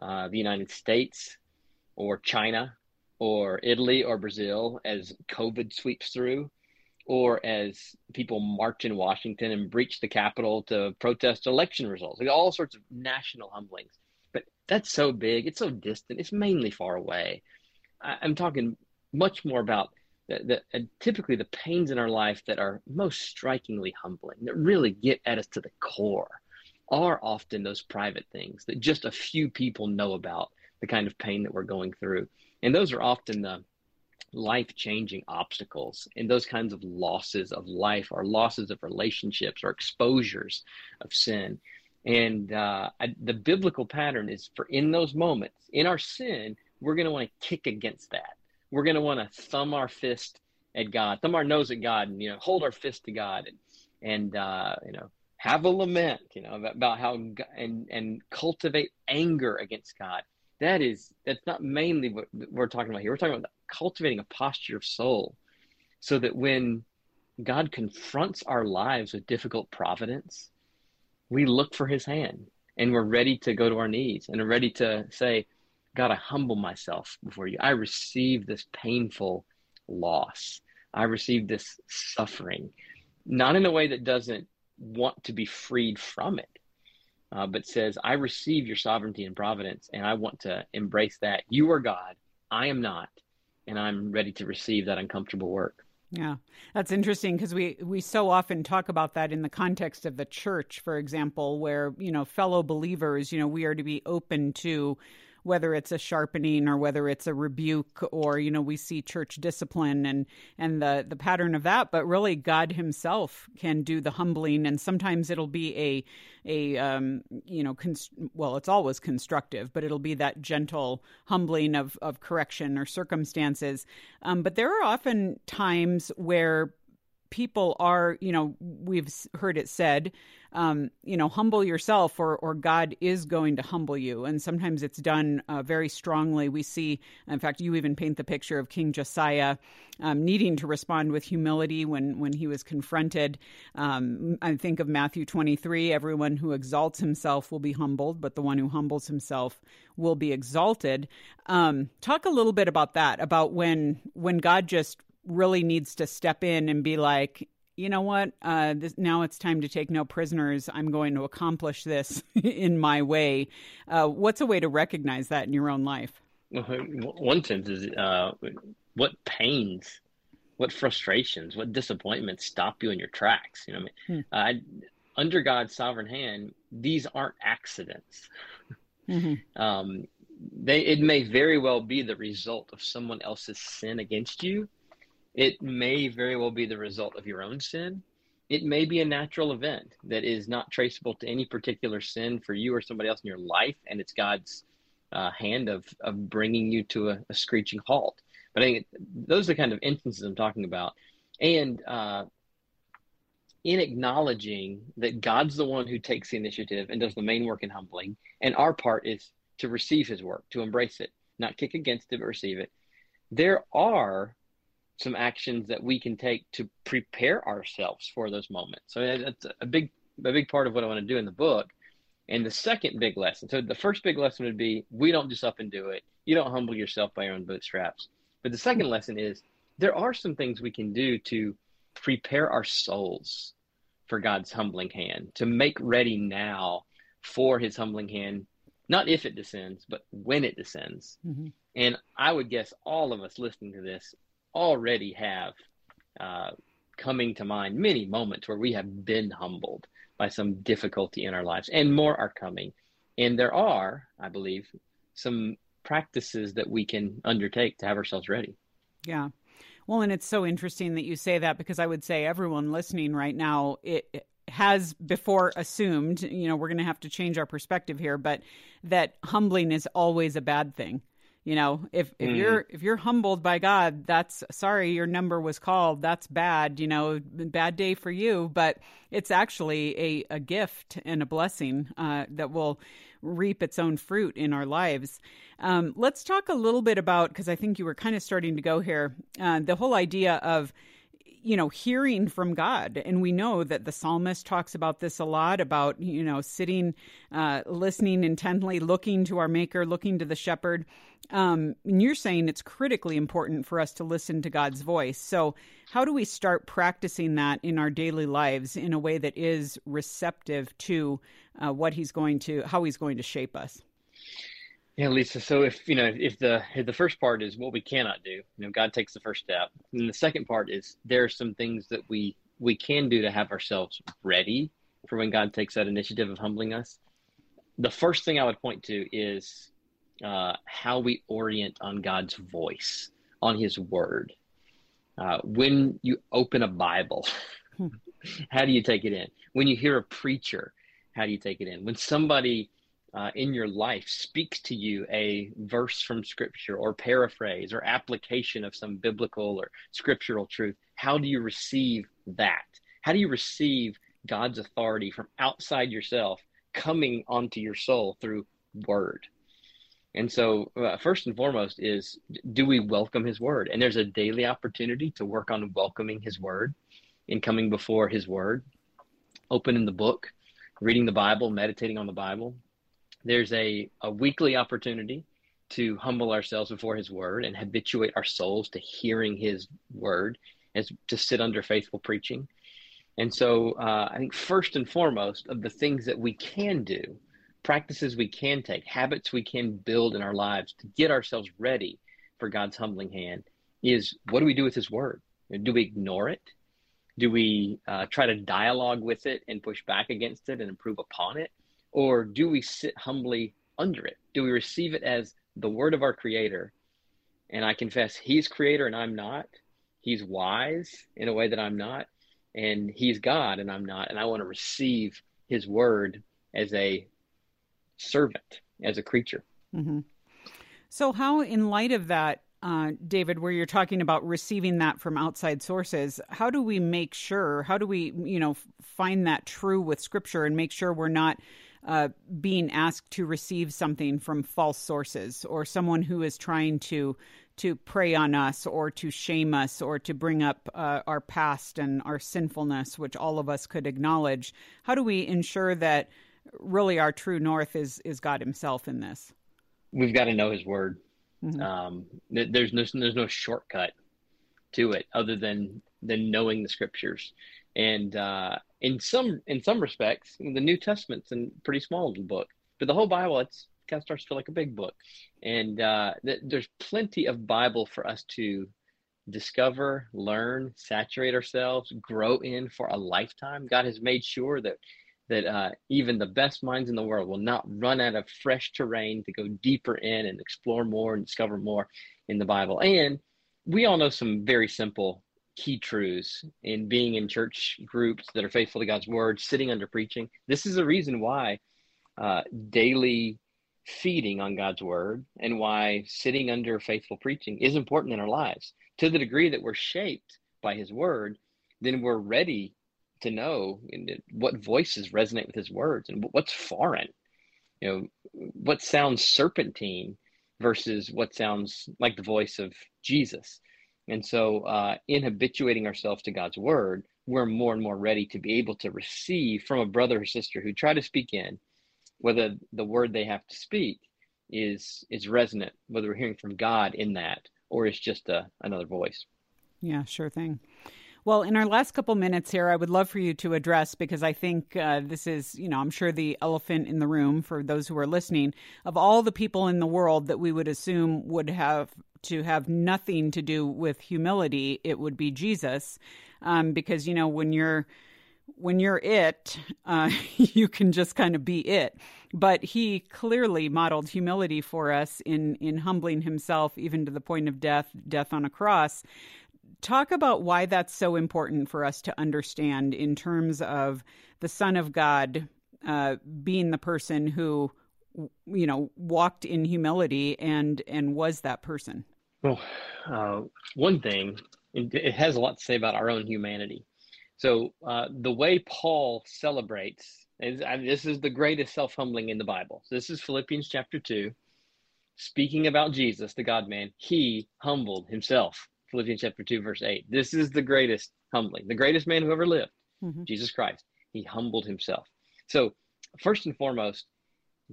uh, the United States or China or Italy or Brazil as COVID sweeps through, or as people march in Washington and breach the Capitol to protest election results. Like all sorts of national humblings. But that's so big. It's so distant. It's mainly far away. I, I'm talking much more about the, the typically the pains in our life that are most strikingly humbling, that really get at us to the core, are often those private things that just a few people know about the kind of pain that we're going through. And those are often the life changing obstacles and those kinds of losses of life or losses of relationships or exposures of sin. And uh, I, the biblical pattern is for in those moments, in our sin, we're going to want to kick against that we're going to want to thumb our fist at God, thumb our nose at God, and you know, hold our fist to God, and and uh, you know, have a lament, you know, about how and and cultivate anger against God. That is that's not mainly what we're talking about here. We're talking about cultivating a posture of soul, so that when God confronts our lives with difficult providence, we look for His hand, and we're ready to go to our knees and are ready to say, God, I humble myself before you. I receive this painful loss. I receive this suffering, not in a way that doesn't want to be freed from it, uh, but says, I receive your sovereignty and providence, and I want to embrace that. You are God, I am not, and I'm ready to receive that uncomfortable work. Yeah, that's interesting because we we so often talk about that in the context of the church, for example, where you know fellow believers, you know, we are to be open to whether it's a sharpening or whether it's a rebuke or you know we see church discipline and and the the pattern of that but really god himself can do the humbling. And sometimes it'll be a a um, you know const- well it's always constructive but it'll be that gentle humbling of of correction or circumstances. Um, but there are often times where people are, you know, we've heard it said um, you know, humble yourself, or or God is going to humble you. And sometimes it's done uh, very strongly. We see, in fact, you even paint the picture of King Josiah um, needing to respond with humility when when he was confronted. Um, I think of Matthew twenty three: everyone who exalts himself will be humbled, but the one who humbles himself will be exalted. Um, talk a little bit about that, about when when God just really needs to step in and be like, you know what? Uh, this, now it's time to take no prisoners. I'm going to accomplish this [LAUGHS] in my way. Uh, what's a way to recognize that in your own life? One sense is uh, what pains, what frustrations, what disappointments stop you in your tracks. You know, I mean, hmm. Uh, under God's sovereign hand, these aren't accidents. Mm-hmm. [LAUGHS] Um, they it may very well be the result of someone else's sin against you. It may very well be the result of your own sin. It may be a natural event that is not traceable to any particular sin for you or somebody else in your life, and it's God's uh, hand of of bringing you to a, a, screeching halt. But I think those are the kind of instances I'm talking about, and uh, in acknowledging that God's the one who takes the initiative and does the main work in humbling, and our part is to receive his work, to embrace it, not kick against it, but receive it. There are some actions that we can take to prepare ourselves for those moments. So that's a big, a big part of what I want to do in the book. And the second big lesson. So the first big lesson would be we don't just up and do it. You don't humble yourself by your own bootstraps. But the second lesson is there are some things we can do to prepare our souls for God's humbling hand, to make ready now for his humbling hand not if it descends, but when it descends. Mm-hmm. And I would guess all of us listening to this already have uh, coming to mind many moments where we have been humbled by some difficulty in our lives, and more are coming. And there are, I believe, some practices that we can undertake to have ourselves ready. Yeah. Well, and it's so interesting that you say that because I would say everyone listening right now, it, has before assumed, you know, we're going to have to change our perspective here, but that humbling is always a bad thing. You know, if if mm. you're if you're humbled by God, that's sorry your number was called. That's bad. You know, bad day for you. But it's actually a a gift and a blessing uh, that will reap its own fruit in our lives. Um, let's talk a little bit about because I think you were kind of starting to go here. Uh, the whole idea of you know, hearing from God. And we know that the psalmist talks about this a lot about, you know, sitting, uh, listening intently, looking to our maker, looking to the shepherd. Um, and you're saying it's critically important for us to listen to God's voice. So, how do we start practicing that in our daily lives in a way that is receptive to uh, what He's going to, how He's going to shape us? Yeah, Lisa. So if you know, if the if the first part is what we cannot do, you know, God takes the first step, and the second part is there are some things that we we can do to have ourselves ready for when God takes that initiative of humbling us. The first thing I would point to is uh, how we orient on God's voice, on His Word. Uh, when you open a Bible, [LAUGHS] how do you take it in? When you hear a preacher, how do you take it in? When somebody uh, in your life speaks to you a verse from scripture or paraphrase or application of some biblical or scriptural truth, how do you receive that? How do you receive God's authority from outside yourself coming onto your soul through word? And so, uh, first and foremost, is do we welcome His Word? And there's a daily opportunity to work on welcoming His Word in coming before His Word, opening the book, reading the Bible, meditating on the Bible, there's a, a weekly opportunity to humble ourselves before his word and habituate our souls to hearing his word as to sit under faithful preaching. And so uh, I think first and foremost of the things that we can do, practices we can take, habits we can build in our lives to get ourselves ready for God's humbling hand is what do we do with his word? Do we ignore it? Do we uh, try to dialogue with it and push back against it and improve upon it? Or do we sit humbly under it? Do we receive it as the word of our creator? And I confess he's creator and I'm not. He's wise in a way that I'm not. And he's God and I'm not. And I want to receive his word as a servant, as a creature. Mm-hmm. So, how, in light of that, uh, David, where you're talking about receiving that from outside sources, how do we make sure? How do we, you know, find that true with Scripture and make sure we're not uh, being asked to receive something from false sources or someone who is trying to to prey on us or to shame us or to bring up uh, our past and our sinfulness, which all of us could acknowledge. How do we ensure that really our true north is is God Himself in this? We've got to know His Word. Mm-hmm. Um, there's no there's no shortcut to it other than than knowing the Scriptures. And uh, in some in some respects, the New Testament's a pretty small little book, but the whole Bible it's kind of starts to feel like a big book. And uh, th- there's plenty of Bible for us to discover, learn, saturate ourselves, grow in for a lifetime. God has made sure that that uh, even the best minds in the world will not run out of fresh terrain to go deeper in and explore more and discover more in the Bible. And we all know some very simple key truths in being in church groups that are faithful to God's word, sitting under preaching. This is the reason why uh, daily feeding on God's word and why sitting under faithful preaching is important in our lives. To the degree that we're shaped by his word, then we're ready to know what voices resonate with his words and what's foreign. You know, what sounds serpentine versus what sounds like the voice of Jesus. And so, uh, in habituating ourselves to God's word, we're more and more ready to be able to receive from a brother or sister who try to speak in whether the word they have to speak is is resonant, whether we're hearing from God in that or it's just a, another voice. Yeah, sure thing. Well, in our last couple minutes here, I would love for you to address because I think uh, this is, you know, I'm sure the elephant in the room for those who are listening. Of all the people in the world that we would assume would have to have nothing to do with humility, it would be Jesus, um, because you know when you're when you're it, uh, [LAUGHS] you can just kind of be it. But he clearly modeled humility for us in in humbling himself even to the point of death, death on a cross. Talk about why that's so important for us to understand in terms of the Son of God uh, being the person who, you know, walked in humility and and was that person. Well, uh, one thing it has a lot to say about our own humanity so uh, the way Paul celebrates, is, and this is the greatest self humbling in the Bible. So this is Philippians chapter 2. Speaking about Jesus, the God man, he humbled himself. Philippians chapter 2, verse 8. This is the greatest humbling, the greatest man who ever lived, mm-hmm. Jesus Christ. He humbled himself. So, first and foremost,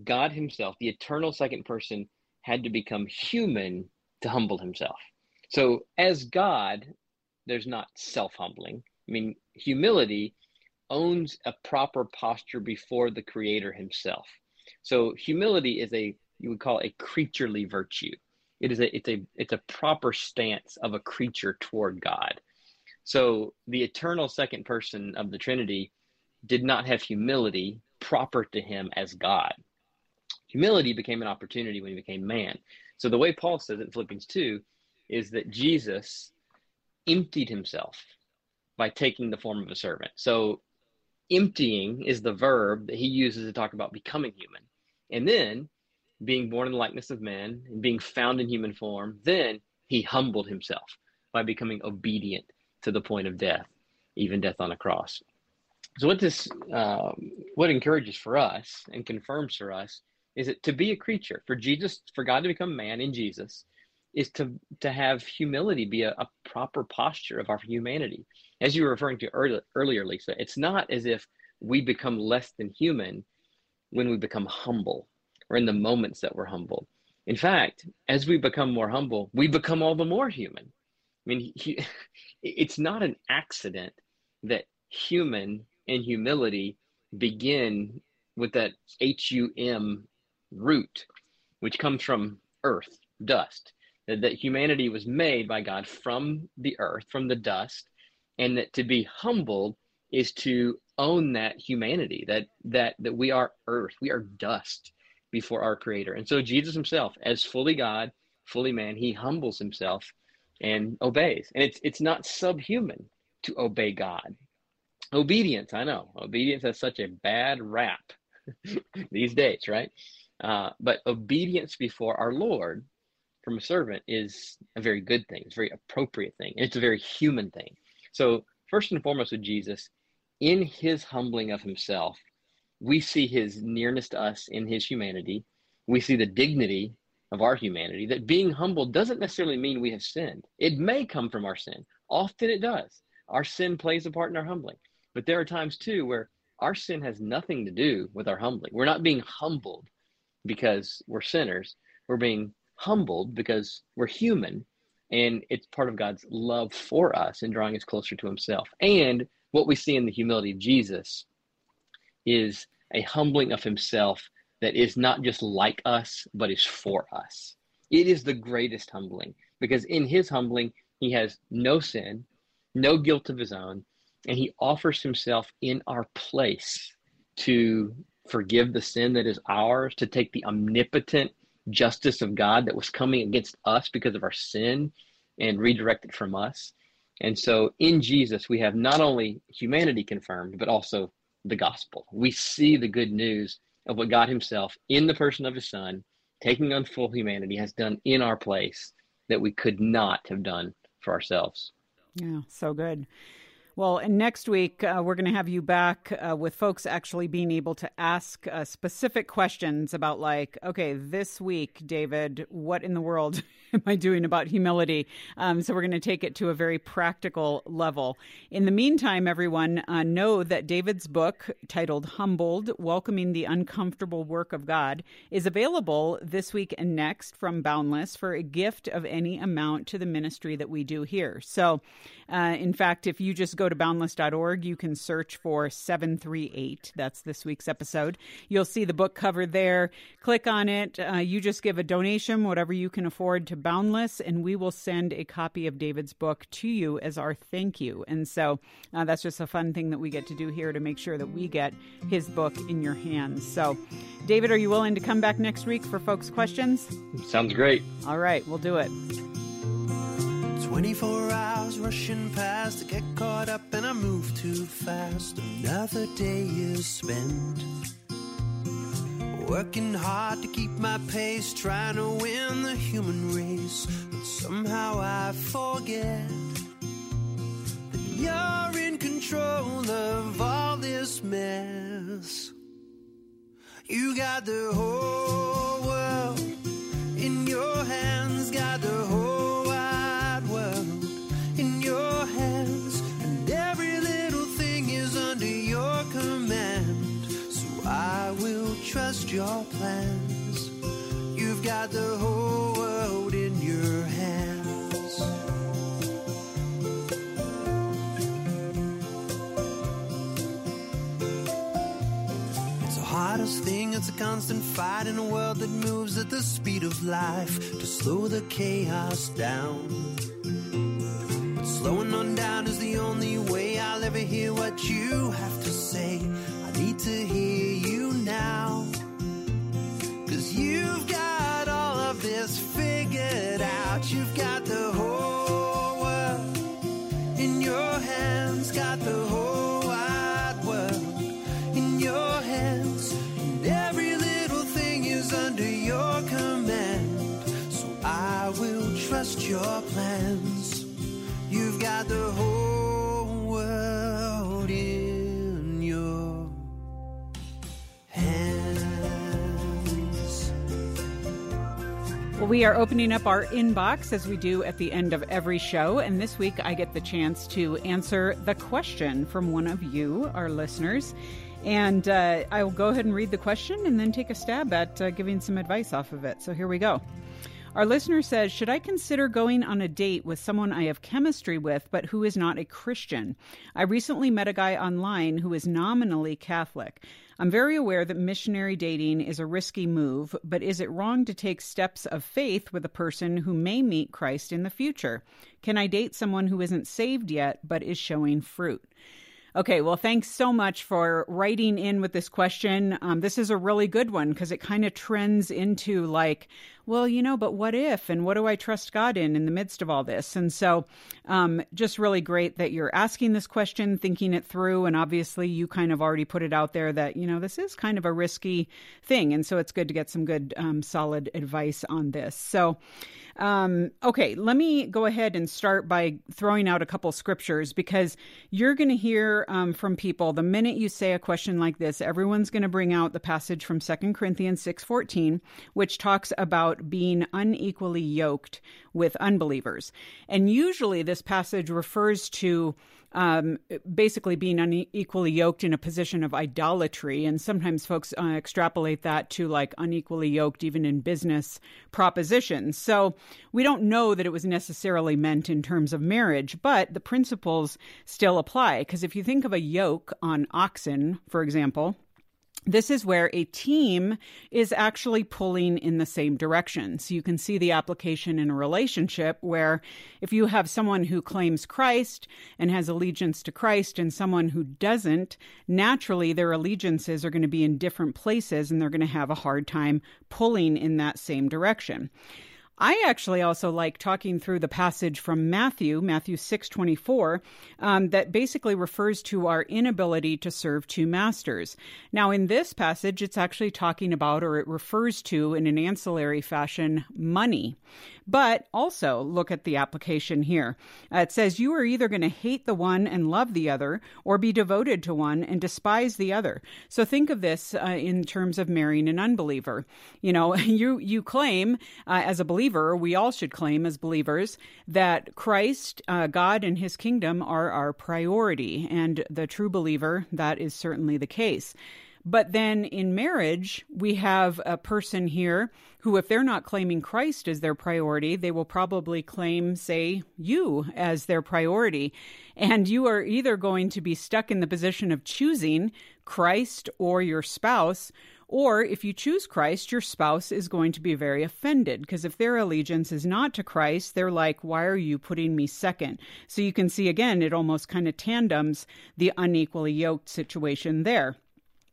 God himself, the eternal second person, had to become human to humble himself. So, as God, there's not self humbling I mean, humility owns a proper posture before the creator himself. So humility is a you would call a creaturely virtue. It is a it's a it's a proper stance of a creature toward God. So the eternal second person of the Trinity did not have humility proper to him as God. Humility became an opportunity when he became man. So the way Paul says it in Philippians 2 is that Jesus emptied himself by taking the form of a servant. So emptying is the verb that he uses to talk about becoming human. And then being born in the likeness of man and being found in human form, then he humbled himself by becoming obedient to the point of death, even death on a cross. So what this um, what encourages for us and confirms for us is that to be a creature, for Jesus, for God to become man in Jesus, is to to have humility be a, a proper posture of our humanity as you were referring to early, earlier, Lisa, it's not as if we become less than human when we become humble or in the moments that we're humble. In fact, as we become more humble, we become all the more human. I mean, he, [LAUGHS] it's not an accident that human and humility begin with that H U M root, which comes from earth, dust. That, that humanity was made by God from the earth, from the dust, and that to be humbled is to own that humanity that that that we are earth we are dust before our creator and so jesus himself as fully god fully man he humbles himself and obeys and it's it's not subhuman to obey god obedience i know obedience has such a bad rap [LAUGHS] these days right uh, but obedience before our lord from a servant is a very good thing. It's a very appropriate thing. And It's a very human thing. So, first and foremost, with Jesus, in his humbling of himself, we see his nearness to us in his humanity. We see the dignity of our humanity, that being humble doesn't necessarily mean we have sinned. It may come from our sin. Often it does. Our sin plays a part in our humbling. But there are times too where our sin has nothing to do with our humbling. We're not being humbled because we're sinners. We're being humbled because we're human and it's part of God's love for us and drawing us closer to himself. And what we see in the humility of Jesus is a humbling of himself that is not just like us, but is for us. It is the greatest humbling because in his humbling, he has no sin, no guilt of his own, and he offers himself in our place to forgive the sin that is ours, to take the omnipotent justice of God that was coming against us because of our sin and redirect it from us. And so in Jesus, we have not only humanity confirmed, but also the gospel. We see the good news of what God Himself, in the person of His Son, taking on full humanity, has done in our place that we could not have done for ourselves. Yeah, so good. Well, and next week, uh, we're going to have you back uh, with folks actually being able to ask uh, specific questions about, like, okay, this week, David, what in the world [LAUGHS] am I doing about humility? Um, so we're going to take it to a very practical level. In the meantime, everyone, uh, know that David's book titled Humbled Welcoming the Uncomfortable Work of God is available this week and next from Boundless for a gift of any amount to the ministry that we do here. So, uh, in fact, if you just go to boundless.org, you can search for 738. That's this week's episode. You'll see the book cover there. Click on it. Uh, you just give a donation, whatever you can afford, to Boundless, and we will send a copy of David's book to you as our thank you. And so uh, that's just a fun thing that we get to do here to make sure that we get his book in your hands. So, David, are you willing to come back next week for folks' questions? Sounds great. All right, we'll do it. 24 hours rushing past, I get caught up and I move too fast. Another day is spent. Working hard to keep my pace, trying to win the human race. But somehow I forget that you're in control of all this mess. You got the whole world in your hands, got the whole trust your plans. You've got the whole world in your hands. It's the hardest thing, it's a constant fight in a world that moves at the speed of life to slow the chaos down. But slowing on down is the only way I'll ever hear what you have to say. I need to hear you now. Cause you've got all of this figured out. You've got the whole world in your hands, got the whole wide world in your hands. And every little thing is under your command. So I will trust your plans. You've got the whole we are opening up our inbox as we do at the end of every show. And this week I get the chance to answer the question from one of you, our listeners. And uh, I will go ahead and read the question and then take a stab at uh, giving some advice off of it. So here we go. Our listener says, Should I consider going on a date with someone I have chemistry with, but who is not a Christian? I recently met a guy online who is nominally Catholic. I'm very aware that missionary dating is a risky move, but is it wrong to take steps of faith with a person who may meet Christ in the future? Can I date someone who isn't saved yet, but is showing fruit? Okay, well, thanks so much for writing in with this question. Um, this is a really good one because it kind of trends into like, well, you know, but what if? And what do I trust God in in the midst of all this? And so, um, just really great that you're asking this question, thinking it through. And obviously, you kind of already put it out there that, you know, this is kind of a risky thing. And so, it's good to get some good, um, solid advice on this. So, um, okay, let me go ahead and start by throwing out a couple scriptures because you're going to hear um, from people the minute you say a question like this, everyone's going to bring out the passage from Second Corinthians 6:14, which talks about being unequally yoked with unbelievers. And usually this passage refers to um, basically being unequally yoked in a position of idolatry. And sometimes folks uh, extrapolate that to like unequally yoked even in business propositions. So we don't know that it was necessarily meant in terms of marriage, but the principles still apply. Because if you think of a yoke on oxen, for example, this is where a team is actually pulling in the same direction. So you can see the application in a relationship where if you have someone who claims Christ and has allegiance to Christ and someone who doesn't, naturally their allegiances are going to be in different places and they're going to have a hard time pulling in that same direction. I actually also like talking through the passage from Matthew, Matthew 6:24, um, that basically refers to our inability to serve two masters. Now, in this passage, it's actually talking about, or it refers to, in an ancillary fashion, money. But also look at the application here. Uh, it says, You are either going to hate the one and love the other, or be devoted to one and despise the other. So think of this uh, in terms of marrying an unbeliever. You know, [LAUGHS] you, you claim uh, as a believer, we all should claim as believers, that Christ, uh, God, and his kingdom are our priority. And the true believer, that is certainly the case. But then in marriage, we have a person here who, if they're not claiming Christ as their priority, they will probably claim, say, you as their priority. And you are either going to be stuck in the position of choosing Christ or your spouse. Or if you choose Christ, your spouse is going to be very offended because if their allegiance is not to Christ, they're like, why are you putting me second? So you can see again, it almost kind of tandems the unequally yoked situation there.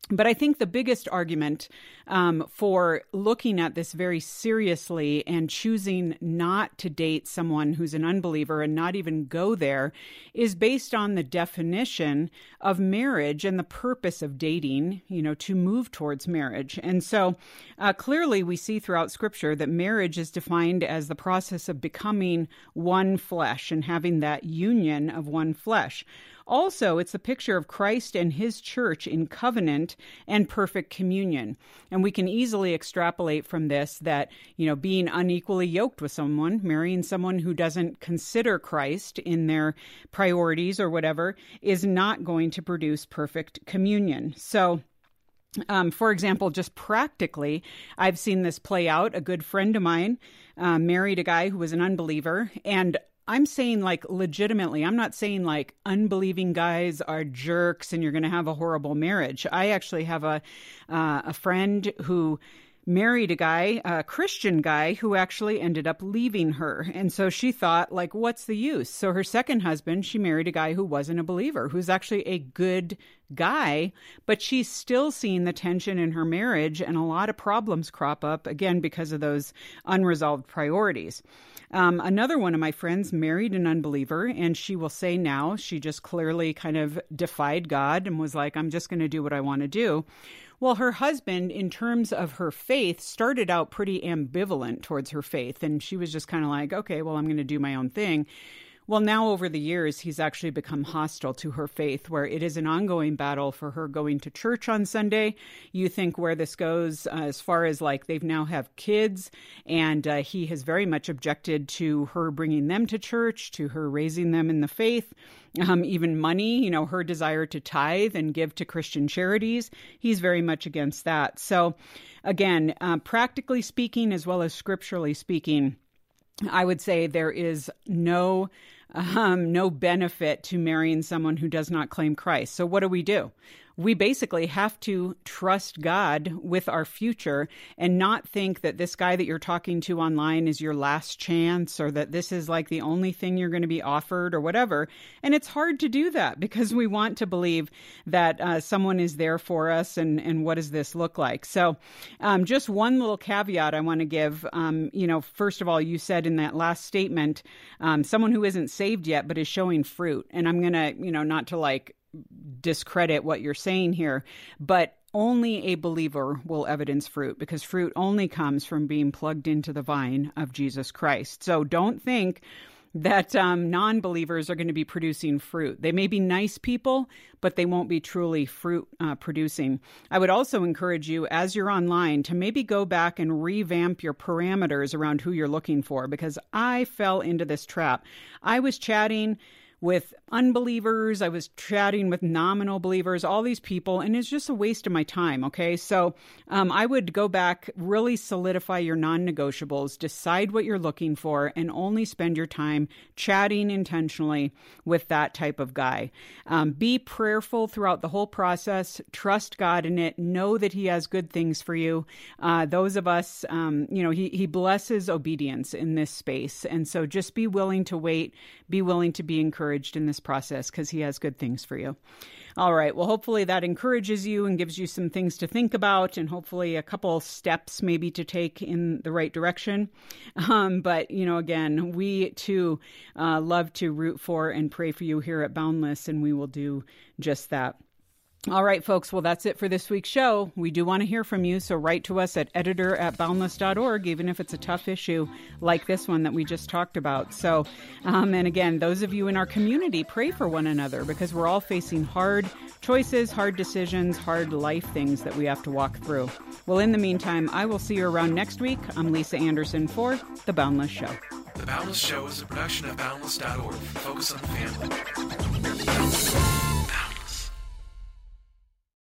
But I think the biggest argument um, for looking at this very seriously and choosing not to date someone who's an unbeliever and not even go there is based on the definition of marriage and the purpose of dating, you know, to move towards marriage. And so uh, clearly we see throughout Scripture that marriage is defined as the process of becoming one flesh and having that union of one flesh. Also, it's a picture of Christ and his church in covenant and perfect communion. And we can easily extrapolate from this that, you know, being unequally yoked with someone, marrying someone who doesn't consider Christ in their priorities or whatever, is not going to produce perfect communion. So, um, for example, just practically, I've seen this play out. A good friend of mine uh, married a guy who was an unbeliever, and I'm saying like legitimately. I'm not saying like unbelieving guys are jerks and you're going to have a horrible marriage. I actually have a uh, a friend who married a guy, a Christian guy, who actually ended up leaving her. And so she thought, like, what's the use? So her second husband, she married a guy who wasn't a believer, who's actually a good guy, but she's still seeing the tension in her marriage and a lot of problems crop up, again, because of those unresolved priorities. Um, another one of my friends married an unbeliever, and she will say now she just clearly kind of defied God and was like, I'm just going to do what I want to do. Well, her husband, in terms of her faith, started out pretty ambivalent towards her faith. And she was just kind of like, okay, well, I'm going to do my own thing. Well, now over the years, he's actually become hostile to her faith, where it is an ongoing battle for her going to church on Sunday. You think where this goes uh, as far as like they've now have kids, and uh, he has very much objected to her bringing them to church, to her raising them in the faith. Um, even money, you know, her desire to tithe and give to Christian charities, he's very much against that. So, again, uh, practically speaking, as well as scripturally speaking, I would say there is no um, no benefit to marrying someone who does not claim Christ. So what do we do? We basically have to trust God with our future and not think that this guy that you're talking to online is your last chance or that this is like the only thing you're going to be offered or whatever. And it's hard to do that because we want to believe that uh, someone is there for us and, and what does this look like. So, um, just one little caveat I want to give. Um, you know, first of all, you said in that last statement, um, someone who isn't saved yet but is showing fruit. And I'm going to, you know, not to like discredit what you're saying here, but only a believer will evidence fruit because fruit only comes from being plugged into the vine of Jesus Christ. So don't think that um, non believers are going to be producing fruit. They may be nice people, but they won't be truly fruit uh, producing. I would also encourage you, as you're online, to maybe go back and revamp your parameters around who you're looking for because I fell into this trap. I was chatting with unbelievers. I was chatting with nominal believers, all these people, and it's just a waste of my time. Okay. So um, I would go back, really solidify your non negotiables, decide what you're looking for, and only spend your time chatting intentionally with that type of guy. Um, be prayerful throughout the whole process. Trust God in it. Know that He has good things for you. Uh, those of us, um, you know, he, he blesses obedience in this space. And so just be willing to wait, be willing to be encouraged in in process because He has good things for you. All right. Well, hopefully that encourages you and gives you some things to think about and hopefully a couple steps maybe to take in the right direction. Um, but, you know, again, we too uh, love to root for and pray for you here at Boundless, and we will do just that. All right, folks. Well, that's it for this week's show. We do want to hear from you, so write to us at editor at boundless.org, even if it's a tough issue like this one that we just talked about. So, um, and again, those of you in our community, pray for one another because we're all facing hard choices, hard decisions, hard life things that we have to walk through. Well, in the meantime, I will see you around next week. I'm Lisa Anderson for The Boundless Show. The Boundless Show is a production of boundless.org. Focus on the family.